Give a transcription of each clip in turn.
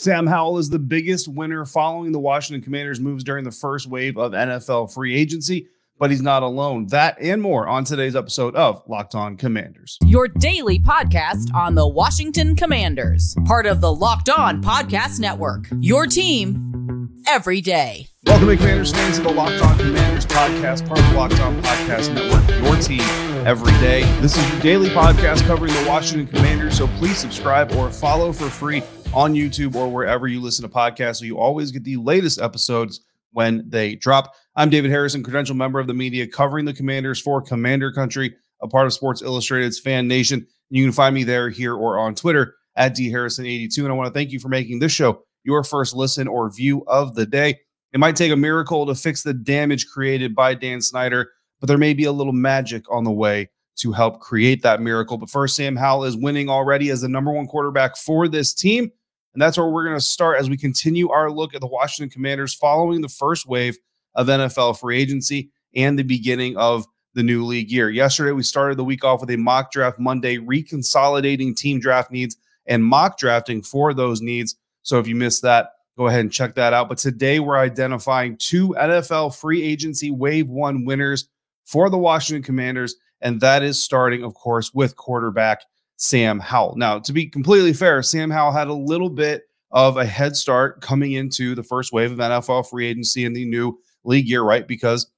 Sam Howell is the biggest winner following the Washington Commanders' moves during the first wave of NFL free agency, but he's not alone. That and more on today's episode of Locked On Commanders. Your daily podcast on the Washington Commanders, part of the Locked On Podcast Network. Your team every day. Welcome, Commanders fans, to the Locked On Commanders podcast, part of the Locked On Podcast Network. Your team every day. This is your daily podcast covering the Washington Commanders, so please subscribe or follow for free on YouTube or wherever you listen to podcasts so you always get the latest episodes when they drop. I'm David Harrison, credential member of the media covering the Commanders for Commander Country, a part of Sports Illustrated's Fan Nation. You can find me there, here, or on Twitter at dharrison82. And I want to thank you for making this show your first listen or view of the day. It might take a miracle to fix the damage created by Dan Snyder, but there may be a little magic on the way to help create that miracle. But first, Sam Howell is winning already as the number one quarterback for this team. And that's where we're going to start as we continue our look at the Washington Commanders following the first wave of NFL free agency and the beginning of the new league year. Yesterday, we started the week off with a mock draft Monday, reconsolidating team draft needs and mock drafting for those needs. So if you missed that, go ahead and check that out. But today, we're identifying two NFL free agency wave one winners for the Washington Commanders. And that is starting, of course, with quarterback Sam Howell. Now, to be completely fair, Sam Howell had a little bit of a head start coming into the first wave of NFL free agency in the new league year, right? Because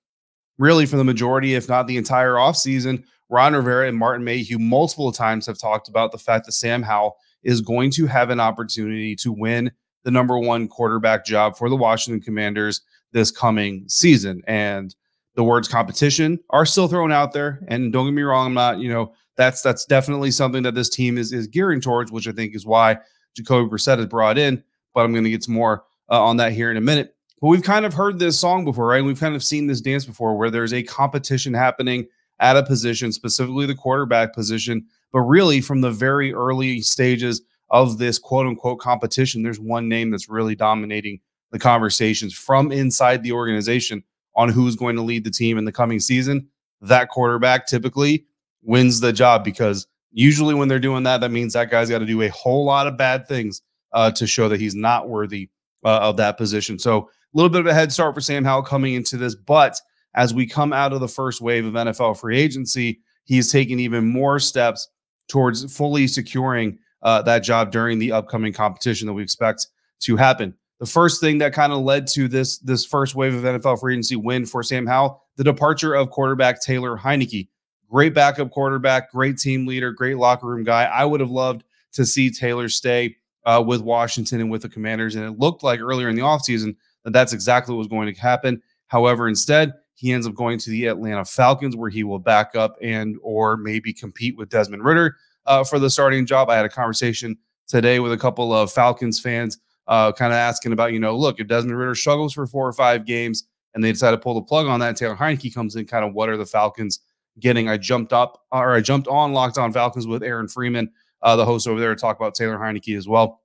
really, for the majority, if not the entire offseason, Ron Rivera and Martin Mayhew multiple times have talked about the fact that Sam Howell is going to have an opportunity to win the number one quarterback job for the Washington Commanders this coming season. And the words competition are still thrown out there. And don't get me wrong, I'm not, you know, that's that's definitely something that this team is is gearing towards, which I think is why Jacoby Brissett is brought in. But I'm going to get some more uh, on that here in a minute. But we've kind of heard this song before, right? We've kind of seen this dance before, where there's a competition happening at a position, specifically the quarterback position. But really, from the very early stages of this quote unquote competition, there's one name that's really dominating the conversations from inside the organization on who's going to lead the team in the coming season. That quarterback typically wins the job because usually when they're doing that, that means that guy's got to do a whole lot of bad things uh, to show that he's not worthy uh, of that position. So a little bit of a head start for Sam Howell coming into this, but as we come out of the first wave of NFL free agency, he's taking even more steps towards fully securing uh, that job during the upcoming competition that we expect to happen. The first thing that kind of led to this this first wave of NFL free agency win for Sam Howell, the departure of quarterback Taylor Heinicke. Great backup quarterback, great team leader, great locker room guy. I would have loved to see Taylor stay uh, with Washington and with the Commanders. And it looked like earlier in the offseason that that's exactly what was going to happen. However, instead, he ends up going to the Atlanta Falcons, where he will back up and or maybe compete with Desmond Ridder uh, for the starting job. I had a conversation today with a couple of Falcons fans, uh, kind of asking about, you know, look, if Desmond Ridder struggles for four or five games and they decide to pull the plug on that, Taylor Heinicke comes in, kind of what are the Falcons getting. I jumped up or I jumped on Locked On Falcons with Aaron Freeman, uh, the host over there, to talk about Taylor Heinicke as well.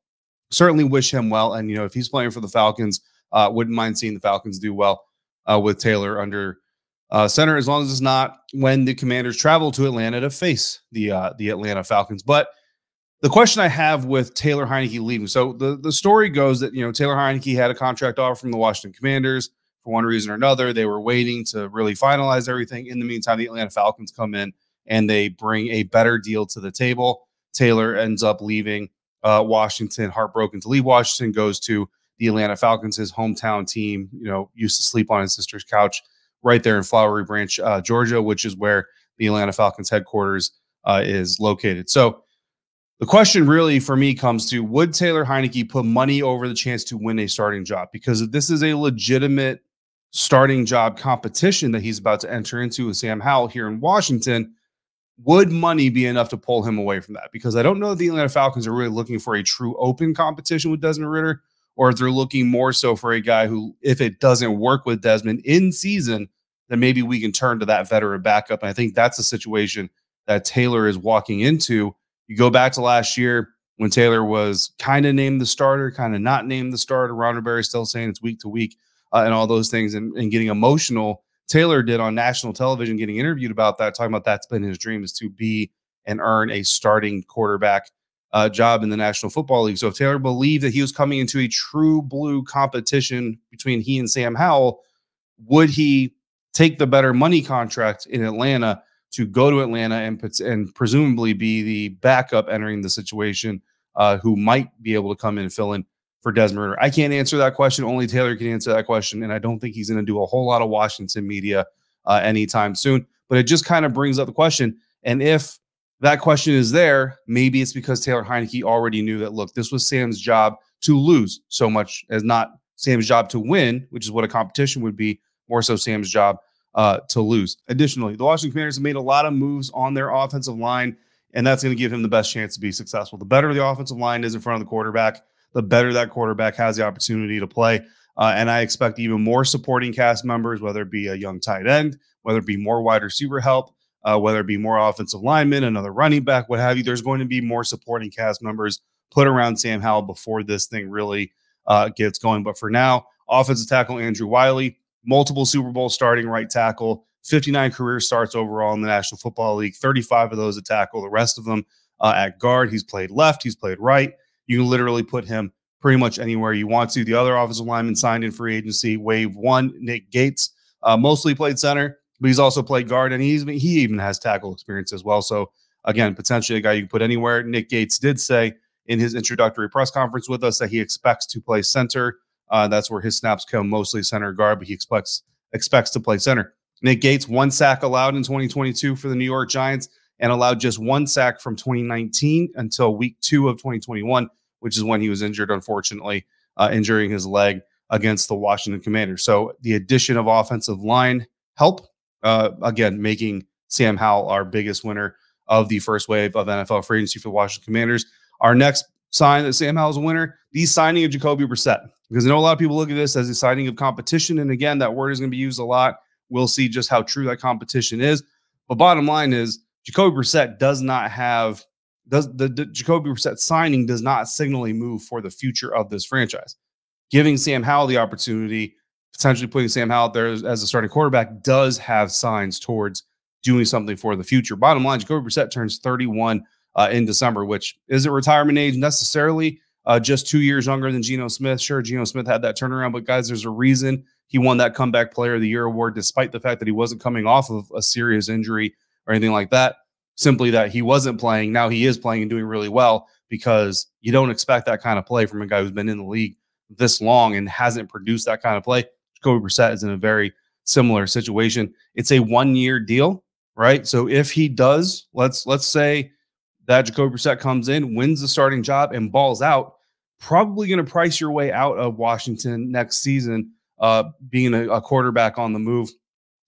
Certainly wish him well. And, you know, if he's playing for the Falcons, uh, wouldn't mind seeing the Falcons do well uh, with Taylor under uh, center, as long as it's not when the commanders travel to Atlanta to face the uh, the Atlanta Falcons. But the question I have with Taylor Heinicke leaving, so the, the story goes that, you know, Taylor Heinicke had a contract offer from the Washington Commanders for one reason or another. They were waiting to really finalize everything. In the meantime, the Atlanta Falcons come in and they bring a better deal to the table. Taylor ends up leaving uh, Washington, heartbroken to leave Washington, goes to the Atlanta Falcons, his hometown team. You know, used to sleep on his sister's couch right there in Flowery Branch, uh, Georgia, which is where the Atlanta Falcons headquarters uh, is located. So the question really for me comes to would Taylor Heinicke put money over the chance to win a starting job? Because this is a legitimate starting job competition that he's about to enter into with Sam Howell here in Washington, would money be enough to pull him away from that? Because I don't know if the Atlanta Falcons are really looking for a true open competition with Desmond Ridder, or if they're looking more so for a guy who, if it doesn't work with Desmond in season, then maybe we can turn to that veteran backup. And I think that's a situation that Taylor is walking into. You go back to last year when Taylor was kind of named the starter, kind of not named the starter. Ron Rivera still saying it's week to week uh, and all those things and, and getting emotional. Taylor did on national television, getting interviewed about that, talking about that's been his dream is to be and earn a starting quarterback uh, job in the National Football League. So if Taylor believed that he was coming into a true blue competition between he and Sam Howell, would he take the better money contract in Atlanta to go to Atlanta and and presumably be the backup entering the situation, uh, who might be able to come in and fill in for Desmond Ridder? I can't answer that question. Only Taylor can answer that question, and I don't think he's going to do a whole lot of Washington media uh, anytime soon. But it just kind of brings up the question, and if that question is there, maybe it's because Taylor Heinicke already knew that, look, this was Sam's job to lose so much as not Sam's job to win, which is what a competition would be, more so Sam's job uh, to lose. Additionally, the Washington Commanders have made a lot of moves on their offensive line, and that's going to give him the best chance to be successful. The better the offensive line is in front of the quarterback, the better that quarterback has the opportunity to play. Uh, and I expect even more supporting cast members, whether it be a young tight end, whether it be more wide receiver help, uh, whether it be more offensive linemen, another running back, what have you. There's going to be more supporting cast members put around Sam Howell before this thing really uh, gets going. But for now, offensive tackle Andrew Wylie, multiple Super Bowl starting right tackle, 59 career starts overall in the National Football League, 35 of those at tackle, the rest of them uh, at guard. He's played left, he's played right. You can literally put him pretty much anywhere you want to. The other offensive lineman signed in free agency, wave one, Nick Gates, uh, mostly played center but he's also played guard and he's he even has tackle experience as well. So again, potentially a guy you can put anywhere. Nick Gates did say in his introductory press conference with us that he expects to play center. Uh, that's where his snaps come mostly center guard, but he expects expects to play center. Nick Gates one sack allowed in 2022 for the New York Giants and allowed just one sack from 2019 until week two of 2021, which is when he was injured, unfortunately, uh, injuring his leg against the Washington Commanders. So the addition of offensive line help uh, again, making Sam Howell our biggest winner of the first wave of NFL free agency for the Washington Commanders. Our next sign that Sam Howell's a winner, the signing of Jacoby Brissett. Because I know a lot of people look at this as a signing of competition. And again, that word is going to be used a lot. We'll see just how true that competition is. But bottom line is Jacoby Brissett does not have does the, the Jacoby Brissett signing does not signal a move for the future of this franchise. Giving Sam Howell the opportunity potentially putting Sam Howell there as, as a starting quarterback does have signs towards doing something for the future. Bottom line, Jacoby Brissett turns 31 uh, in December, which isn't retirement age necessarily. Uh, just two years younger than Geno Smith. Sure, Geno Smith had that turnaround, but guys, there's a reason he won that comeback player of the year award, despite the fact that he wasn't coming off of a serious injury or anything like that. Simply that he wasn't playing. Now he is playing and doing really well because you don't expect that kind of play from a guy who's been in the league this long and hasn't produced that kind of play. Jacoby Brissett is in a very similar situation. It's a one year deal, right? So if he does, let's let's say that Jacoby Brissett comes in, wins the starting job, and balls out, probably going to price your way out of Washington next season, uh, being a, a quarterback on the move.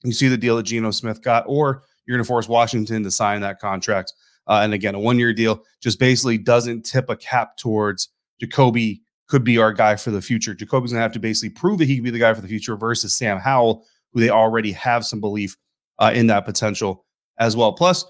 You see the deal that Geno Smith got, or you're going to force Washington to sign that contract. Uh, and again, a one year deal just basically doesn't tip a cap towards Jacoby could be our guy for the future. Jacoby's going to have to basically prove that he can be the guy for the future versus Sam Howell, who they already have some belief uh, in that potential as well. Plus,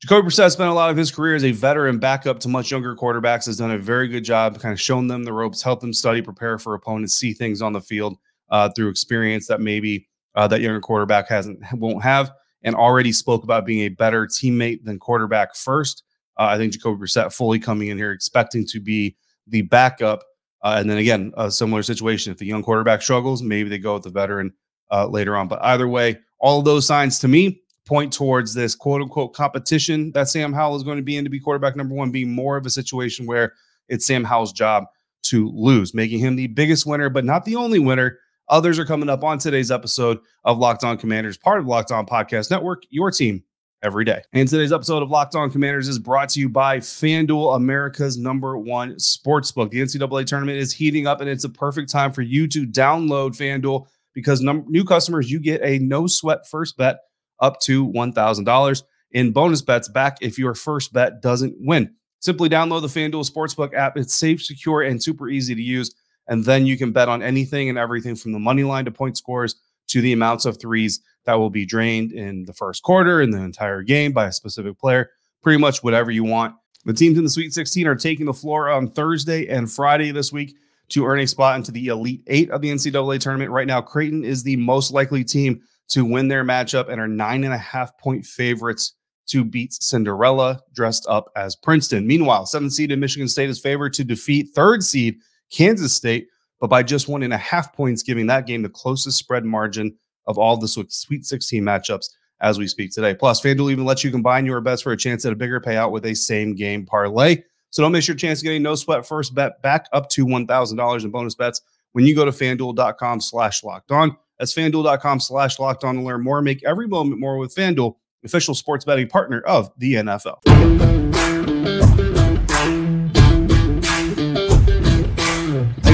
Jacoby Brissett spent a lot of his career as a veteran backup to much younger quarterbacks, has done a very good job, kind of shown them the ropes, helped them study, prepare for opponents, see things on the field uh, through experience that maybe uh, that younger quarterback hasn't won't have, and already spoke about being a better teammate than quarterback first. Uh, I think Jacoby Brissett fully coming in here expecting to be the backup uh, and then again, a similar situation. If the young quarterback struggles, maybe they go with the veteran uh, later on. But either way, all those signs to me point towards this quote unquote competition that Sam Howell is going to be in to be quarterback number one, being more of a situation where it's Sam Howell's job to lose, making him the biggest winner, but not the only winner. Others are coming up on today's episode of Locked On Commanders, part of Locked On Podcast Network, your team every day. And today's episode of Locked On Commanders is brought to you by FanDuel, America's number one sportsbook. The NCAA tournament is heating up, and it's a perfect time for you to download FanDuel because num- new customers, you get a no sweat first bet up to $1,000 in bonus bets back if your first bet doesn't win. Simply download the FanDuel Sportsbook app. It's safe, secure, and super easy to use. And then you can bet on anything and everything from the money line to point scores to the amounts of threes that will be drained in the first quarter in the entire game by a specific player. Pretty much whatever you want. The teams in the Sweet 16 are taking the floor on Thursday and Friday this week to earn a spot into the Elite Eight of the NCAA tournament. Right now, Creighton is the most likely team to win their matchup and are nine and a half point favorites to beat Cinderella dressed up as Princeton. Meanwhile, seventh seed in Michigan State is favored to defeat third seed Kansas State, but by just one and a half points, giving that game the closest spread margin of all the Sweet 16 matchups as we speak today. Plus, FanDuel even lets you combine your bets for a chance at a bigger payout with a same game parlay. So don't miss your chance of getting no sweat first bet back up to $1,000 in bonus bets when you go to fanduel.com slash locked on. That's fanduel.com slash locked on to learn more. Make every moment more with FanDuel, official sports betting partner of the NFL.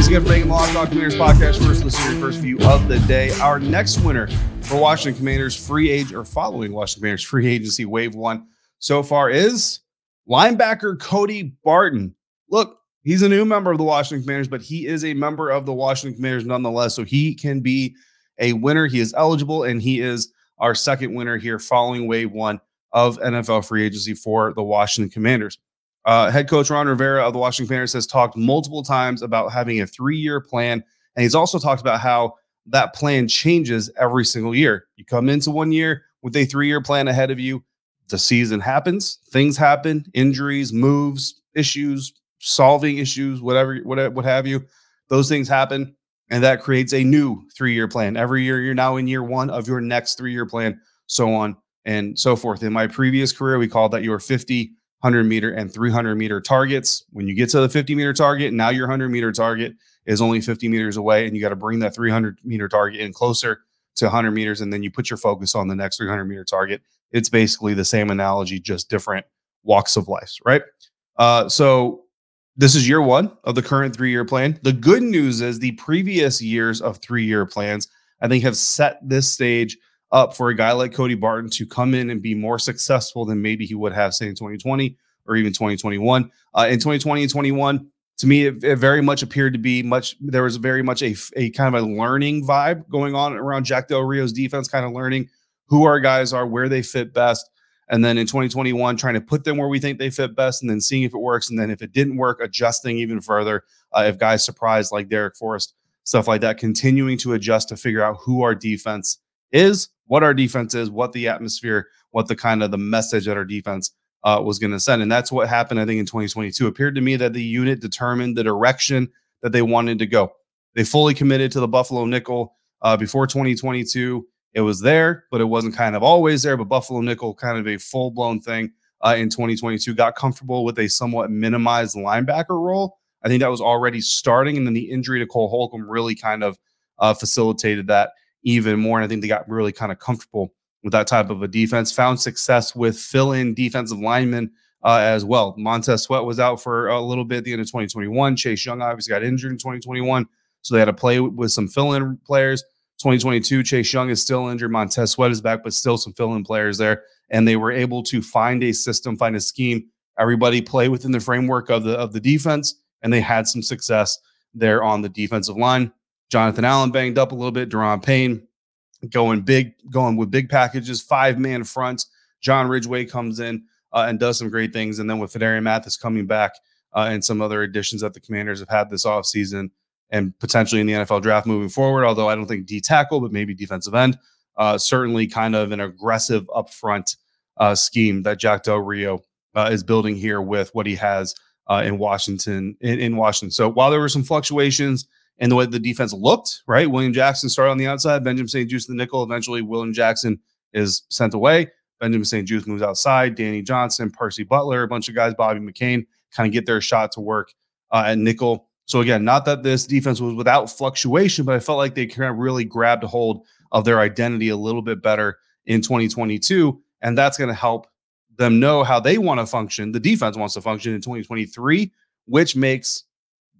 Thanks again for making the Locked On Commanders podcast first listen to your first view of the day. Our next winner for Washington Commanders free age or following Washington Commanders free agency wave one so far is linebacker Cody Barton. Look, he's a new member of the Washington Commanders, but he is a member of the Washington Commanders nonetheless. So he can be a winner. He is eligible, and he is our second winner here following wave one of NFL free agency for the Washington Commanders. Uh, head coach Ron Rivera of the Washington Commanders has talked multiple times about having a three year plan. And he's also talked about how that plan changes every single year. You come into one year with a three year plan ahead of you. The season happens, things happen, injuries, moves, issues, solving issues, whatever, whatever, what have you. Those things happen. And that creates a new three year plan. Every year, you're now in year one of your next three year plan, so on and so forth. In my previous career, we called that your 50, 100 meter, and 300 meter targets. When you get to the 50 meter target, now your 100 meter target is only 50 meters away, and you got to bring that 300 meter target in closer to 100 meters, and then you put your focus on the next 300 meter target. It's basically the same analogy, just different walks of life, right? Uh, so this is year one of the current three year plan. The good news is the previous years of three year plans, I think, have set this stage up for a guy like Cody Barton to come in and be more successful than maybe he would have, say, in 2020 or even 2021. Uh, in 2020 and 21, to me, it, it, very much appeared to be much, there was very much a, a kind of a learning vibe going on around Jack Del Rio's defense, kind of learning who our guys are, where they fit best. And then in 2021, trying to put them where we think they fit best and then seeing if it works. And then if it didn't work, adjusting even further. Uh, if guys surprised like Darrick Forrest, stuff like that, continuing to adjust to figure out who our defense is, what our defense is, what the atmosphere, what the kind of the message that our defense uh, was going to send. And that's what happened, I think, in 2022. It appeared to me that the unit determined the direction that they wanted to go. They fully committed to the Buffalo nickel uh, before 2022 it was there, but it wasn't kind of always there. But Buffalo Nickel, kind of a full blown thing uh, in 2022, got comfortable with a somewhat minimized linebacker role. I think that was already starting. And then the injury to Cole Holcomb really kind of uh, facilitated that even more. And I think they got really kind of comfortable with that type of a defense, found success with fill in defensive linemen uh, as well. Montez Sweat was out for a little bit at the end of 2021. Chase Young obviously got injured in 2021. So they had to play with some fill in players. 2022, Chase Young is still injured. Montez Sweat is back, but still some fill in players there. And they were able to find a system, find a scheme. Everybody play within the framework of the of the defense, and they had some success there on the defensive line. Jonathan Allen banged up a little bit. Daron Payne going big, going with big packages, five man fronts. John Ridgeway comes in uh, and does some great things. And then with Phidarian Mathis coming back uh, and some other additions that the commanders have had this offseason, and potentially in the NFL draft moving forward. Although I don't think D tackle, but maybe defensive end. Uh, certainly, kind of an aggressive upfront uh, scheme that Jack Del Rio uh, is building here with what he has uh, in Washington. In, in, Washington, so while there were some fluctuations in the way the defense looked, right? William Jackson started on the outside, Benjamin St-Juste the nickel. Eventually, William Jackson is sent away. Benjamin St-Juste moves outside. Danny Johnson, Percy Butler, a bunch of guys, Bobby McCain, kind of get their shot to work uh, at nickel. So again, not that this defense was without fluctuation, but I felt like they kind of really grabbed a hold of their identity a little bit better in 2022, and that's going to help them know how they want to function. The defense wants to function in 2023, which makes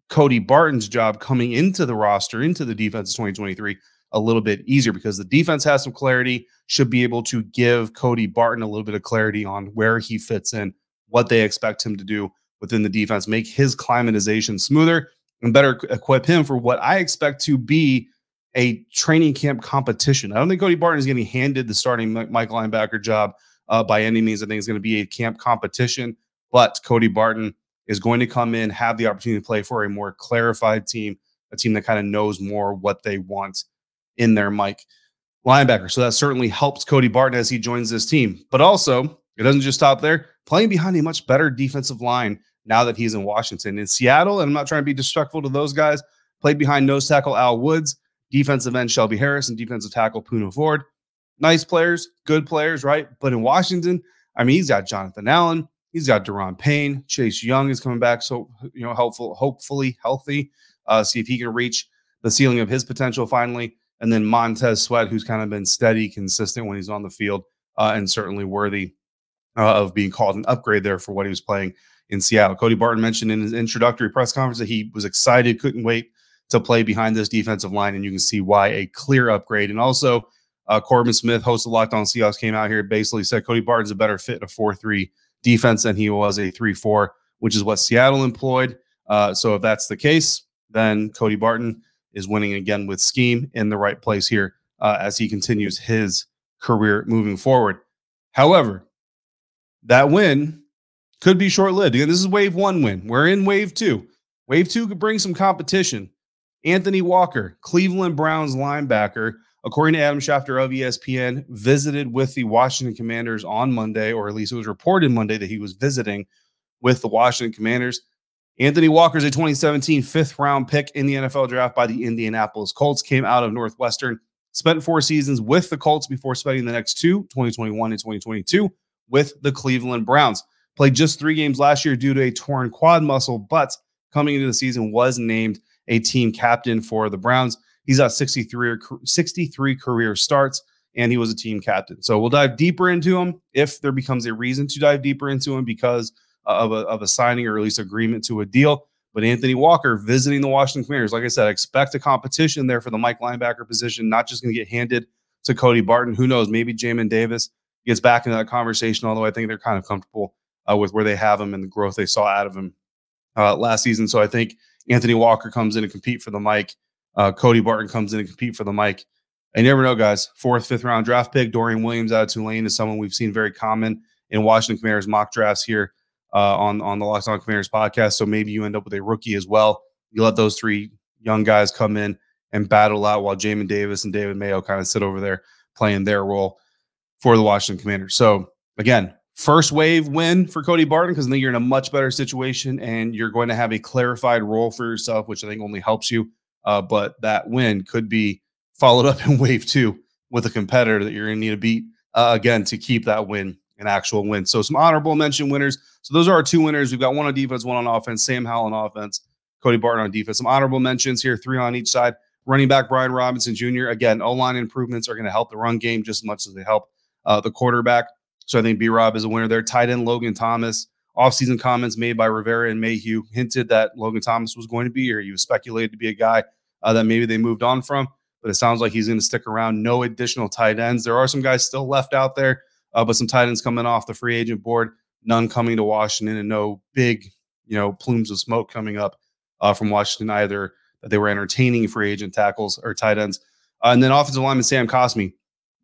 Cody Barton's job coming into the roster into the defense 2023 a little bit easier because the defense has some clarity, should be able to give Cody Barton a little bit of clarity on where he fits in, what they expect him to do within the defense, make his climatization smoother and better equip him for what I expect to be a training camp competition. I don't think Cody Barton is getting handed the starting Mike linebacker job uh, by any means. I think it's going to be a camp competition, but Cody Barton is going to come in, have the opportunity to play for a more clarified team, a team that kind of knows more what they want in their Mike linebacker. So that certainly helps Cody Barton as he joins this team. But also, it doesn't just stop there. Playing behind a much better defensive line now that he's in Washington. In Seattle, and I'm not trying to be disrespectful to those guys, played behind nose tackle Al Woods, defensive end Shelby Harris, and defensive tackle Poona Ford. Nice players, good players, right? But in Washington, I mean, he's got Jonathan Allen, he's got Daron Payne, Chase Young is coming back, so you know, helpful, hopefully healthy. Uh, see if he can reach the ceiling of his potential finally. And then Montez Sweat, who's kind of been steady, consistent when he's on the field, uh, and certainly worthy uh, of being called an upgrade there for what he was playing in Seattle. Cody Barton mentioned in his introductory press conference that he was excited, couldn't wait to play behind this defensive line, and you can see why a clear upgrade. And also, uh, Corbin Smith, host of Locked On Seahawks, came out here basically said Cody Barton's a better fit in a 4 3 defense than he was a 3 4, which is what Seattle employed. Uh, so if that's the case, then Cody Barton is winning again with scheme in the right place here uh, as he continues his career moving forward. However, that win could be short lived. Again, this is wave one win. We're in wave two. Wave two could bring some competition. Anthony Walker, Cleveland Browns linebacker, according to Adam Schefter of ESPN, visited with the Washington Commanders on Monday, or at least it was reported Monday that he was visiting with the Washington Commanders. Anthony Walker is a 2017 fifth round pick in the NFL draft by the Indianapolis Colts, came out of Northwestern, spent four seasons with the Colts before spending the next two, 2021 and 2022, with the Cleveland Browns. Played just three games last year due to a torn quad muscle, but coming into the season was named a team captain for the Browns. He's 63, 63 career starts, and he was a team captain. So we'll dive deeper into him if there becomes a reason to dive deeper into him because – of a, of a signing or at least agreement to a deal. But Anthony Walker visiting the Washington Commanders, like I said, expect a competition there for the Mike linebacker position, not just going to get handed to Cody Barton. Who knows? Maybe Jamin Davis gets back into that conversation, although I think they're kind of comfortable uh, with where they have him and the growth they saw out of him uh, last season. So I think Anthony Walker comes in to compete for the Mike. Uh, Cody Barton comes in to compete for the Mike. I never know, guys. Fourth, fifth round draft pick. Dorian Williams out of Tulane is someone we've seen very common in Washington Commanders mock drafts here uh, on on the Locked On Commanders podcast. So maybe you end up with a rookie as well. You let those three young guys come in and battle out while Jamin Davis and David Mayo kind of sit over there playing their role for the Washington Commanders. So again, first wave win for Cody Barton because then you're in a much better situation and you're going to have a clarified role for yourself, which I think only helps you. Uh, but that win could be followed up in wave two with a competitor that you're going to need to beat uh, again to keep that win an actual win. So some honorable mention winners. So those are our two winners. We've got one on defense, one on offense. Sam Howell on offense, Cody Barton on defense. Some honorable mentions here, three on each side. Running back Brian Robinson Jr. Again, O line improvements are going to help the run game just as much as they help uh, the quarterback. So I think B Rob is a winner there. Tight end Logan Thomas. Offseason comments made by Rivera and Mayhew hinted that Logan Thomas was going to be here. He was speculated to be a guy uh, that maybe they moved on from, but it sounds like he's going to stick around. No additional tight ends. There are some guys still left out there uh, but some tight ends coming off the free agent board, none coming to Washington, and no big, you know, plumes of smoke coming up uh, from Washington either that they were entertaining free agent tackles or tight ends. Uh, and then offensive lineman Sam Cosmi,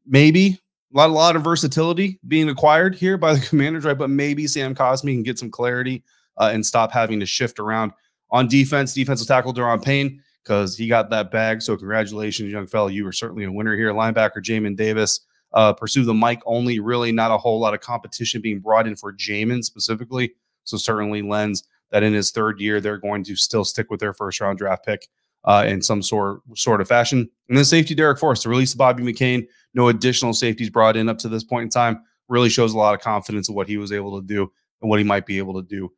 maybe a lot, a lot of versatility being acquired here by the Commanders, right? But maybe Sam Cosmi can get some clarity uh, and stop having to shift around on defense. Defensive tackle Daron Payne because he got that bag. So congratulations, young fellow. You were certainly a winner here. Linebacker Jamin Davis uh, pursue the mic only. Really, not a whole lot of competition being brought in for Jamin specifically. So certainly lends that in his third year they're going to still stick with their first round draft pick uh, in some sort sort of fashion. And then safety Darrick Forrest, the release of Bobby McCain, no additional safeties brought in up to this point in time, really shows a lot of confidence in what he was able to do and what he might be able to do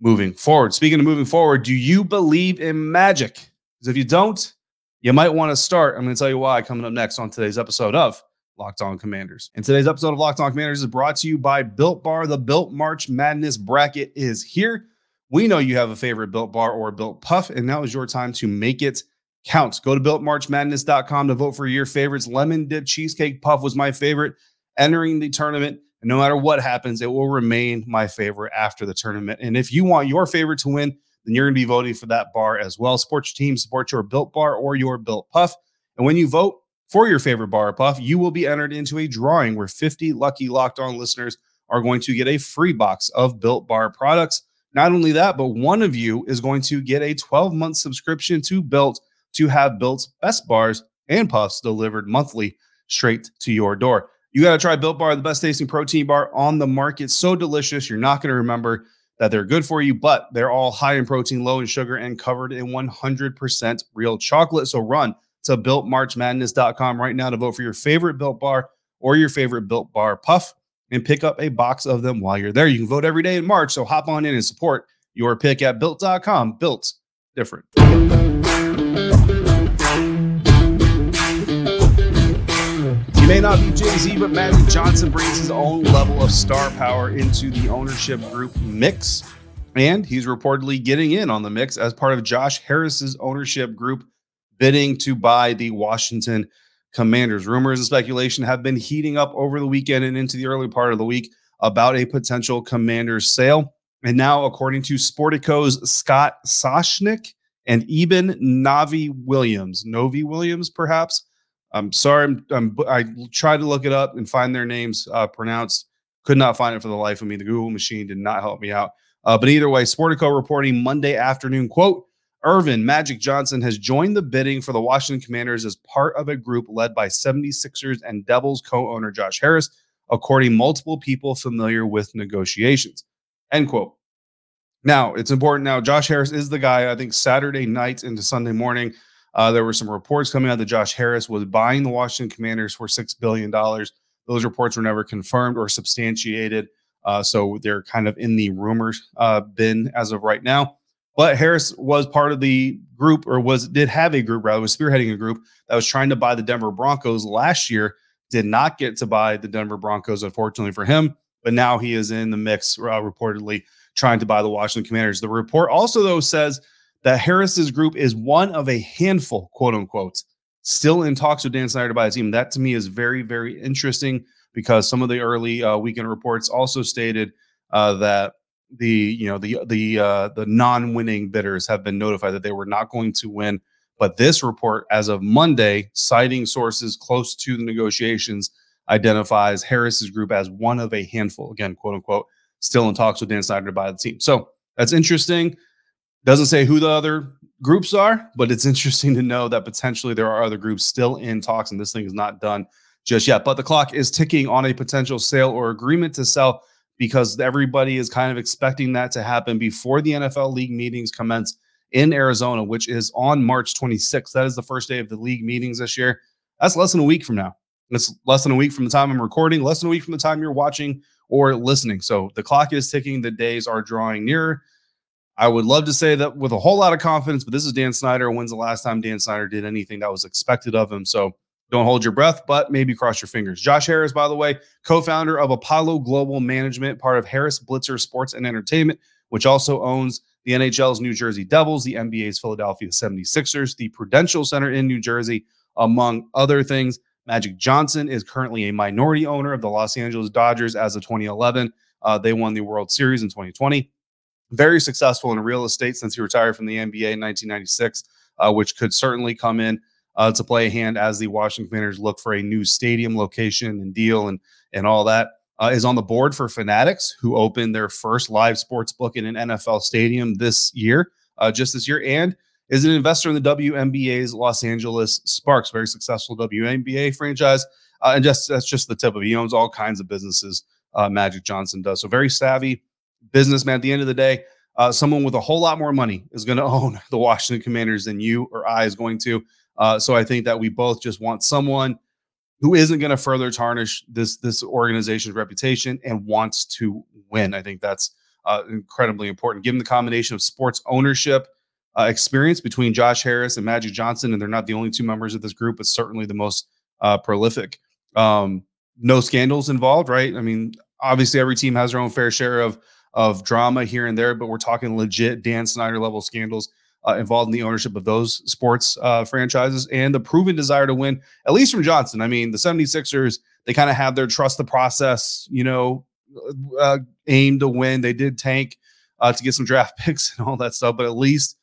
moving forward. Speaking of moving forward, do you believe in magic? Because if you don't, you might want to start. I'm going to tell you why coming up next on today's episode of Locked On Commanders. And today's episode of Locked On Commanders is brought to you by Built Bar. The Built March Madness bracket is here. We know you have a favorite Built Bar or Built Puff, and now is your time to make it count. Go to builtmarchmadness.com to vote for your favorites. Lemon dip cheesecake puff was my favorite entering the tournament. And no matter what happens, it will remain my favorite after the tournament. And if you want your favorite to win, then you're going to be voting for that bar as well. Support your team, support your Built Bar or your Built Puff. And when you vote, for your favorite bar or puff, you will be entered into a drawing where 50 lucky locked on listeners are going to get a free box of built bar products. Not only that, but one of you is going to get a 12 month subscription to Built to have Built's best bars and puffs delivered monthly straight to your door. You got to try Built Bar, the best tasting protein bar on the market. So delicious. You're not going to remember that they're good for you, but they're all high in protein, low in sugar, and covered in 100% real chocolate. So run to builtmarchmadness.com right now to vote for your favorite Built Bar or your favorite Built Bar Puff and pick up a box of them while you're there. You can vote every day in March. So hop on in and support your pick at built.com. Built different. He may not be Jay Z, but Magic Johnson brings his own level of star power into the ownership group mix. And he's reportedly getting in on the mix as part of Josh Harris's ownership group bidding to buy the Washington Commanders. Rumors and speculation have been heating up over the weekend and into the early part of the week about a potential Commanders sale. And now, according to Sportico's Scott Soshnick and Eben Navi Williams, Novi Williams, perhaps, I'm sorry. I'm, I'm, i tried to look it up and find their names uh, pronounced. Could not find it for the life of me. The Google machine did not help me out. Uh, but either way, Sportico reporting Monday afternoon, quote, Earvin Magic Johnson has joined the bidding for the Washington Commanders as part of a group led by 76ers and Devils co-owner Josh Harris, according multiple people familiar with negotiations. End quote. Now, it's important now. Josh Harris is the guy, I think, Saturday night into Sunday morning uh, there were some reports coming out that Josh Harris was buying the Washington Commanders for $6 billion. Those reports were never confirmed or substantiated. Uh, so they're kind of in the rumors uh, bin as of right now. But Harris was part of the group, or was did have a group, rather, was spearheading a group that was trying to buy the Denver Broncos last year. Did not get to buy the Denver Broncos, unfortunately for him. But now he is in the mix, uh, reportedly trying to buy the Washington Commanders. The report also, though, says that Harris's group is one of a handful, quote unquote, still in talks with Dan Snyder to buy a team. That to me is very, very interesting because some of the early uh, weekend reports also stated uh, that the you know the the uh, the non-winning bidders have been notified that they were not going to win. But this report, as of Monday, citing sources close to the negotiations, identifies Harris's group as one of a handful, again, quote unquote, still in talks with Dan Snyder to buy the team. So that's interesting. Doesn't say who the other groups are, but it's interesting to know that potentially there are other groups still in talks and this thing is not done just yet. But the clock is ticking on a potential sale or agreement to sell because everybody is kind of expecting that to happen before the NFL league meetings commence in Arizona, which is on March 26th. That is the first day of the league meetings this year. That's less than a week from now. It's less than a week from the time I'm recording, less than a week from the time you're watching or listening. So the clock is ticking. The days are drawing nearer. I would love to say that with a whole lot of confidence, but this is Dan Snyder. When's the last time Dan Snyder did anything that was expected of him? So don't hold your breath, but maybe cross your fingers. Josh Harris, by the way, co founder of Apollo Global Management, part of Harris Blitzer Sports and Entertainment, which also owns the NHL's New Jersey Devils, the NBA's Philadelphia 76ers, the Prudential Center in New Jersey, among other things. Magic Johnson is currently a minority owner of the Los Angeles Dodgers as of 2011. Uh, they won the World Series in 2020 very successful in real estate since he retired from the NBA in 1996, uh, which could certainly come in uh, to play a hand as the Washington Commanders look for a new stadium location and deal and and all that. Uh, is on the board for Fanatics, who opened their first live sports book in an NFL stadium this year, uh, just this year, and is an investor in the WNBA's Los Angeles Sparks, very successful WNBA franchise. Uh, and just that's just the tip of it. He owns all kinds of businesses. Uh, Magic Johnson does so very savvy businessman. At the end of the day, uh, someone with a whole lot more money is going to own the Washington Commanders than you or I is going to. Uh, so I think that we both just want someone who isn't going to further tarnish this this organization's reputation and wants to win. I think that's uh, incredibly important. Given the combination of sports ownership uh, experience between Josh Harris and Magic Johnson, and they're not the only two members of this group, but certainly the most uh, prolific. Um, no scandals involved, right? I mean, obviously every team has their own fair share of of drama here and there, but we're talking legit Dan Snyder level scandals uh, involved in the ownership of those sports uh, franchises and the proven desire to win, at least from Johnson. I mean, the 76ers, they kind of have their trust the process, you know, uh, aim to win. They did tank uh, to get some draft picks and all that stuff, but at least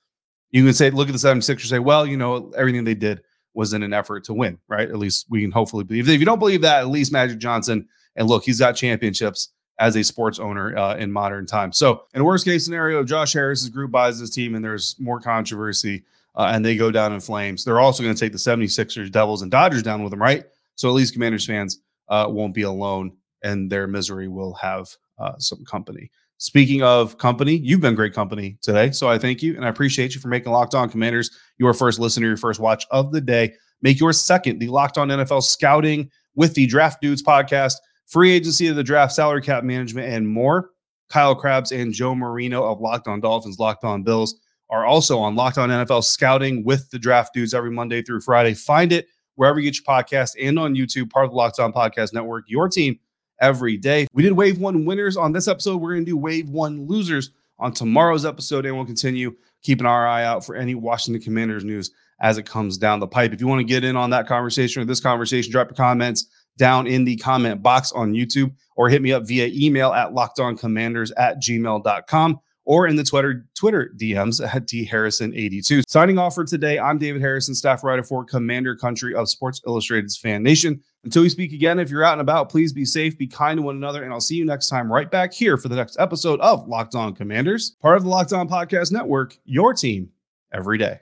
you can say, look at the 76ers, say, well, you know, everything they did was in an effort to win, right? At least we can hopefully believe. If you don't believe that, at least Magic Johnson, and look, he's got championships as a sports owner uh, in modern times. So, in worst case scenario, Josh Harris's group buys this team and there's more controversy uh, and they go down in flames, they're also going to take the 76ers, Devils, and Dodgers down with them, right? So, at least Commanders fans uh, won't be alone and their misery will have uh, some company. Speaking of company, you've been great company today. So I thank you and I appreciate you for making Locked On Commanders your first listener, your first watch of the day. Make your second the Locked On NFL Scouting with the Draft Dudes podcast, free agency of the draft, salary cap management, and more. Kyle Crabbs and Joe Marino of Locked On Dolphins, Locked On Bills are also on Locked On NFL Scouting with the Draft Dudes every Monday through Friday. Find it wherever you get your podcast and on YouTube, part of the Locked On Podcast Network, your team every day. We did wave one winners on this episode. We're going to do wave one losers on tomorrow's episode, and we'll continue keeping our eye out for any Washington Commanders news as it comes down the pipe. If you want to get in on that conversation or this conversation, drop your comments down in the comment box on YouTube or hit me up via email at lockedoncommanders at gmail.com or in the Twitter Twitter DMs at dharrison82. Signing off for today, I'm David Harrison, staff writer for Commander Country of Sports Illustrated's Fan Nation. Until we speak again, if you're out and about, please be safe, be kind to one another, and I'll see you next time right back here for the next episode of Locked On Commanders, part of the Locked On Podcast Network, your team every day.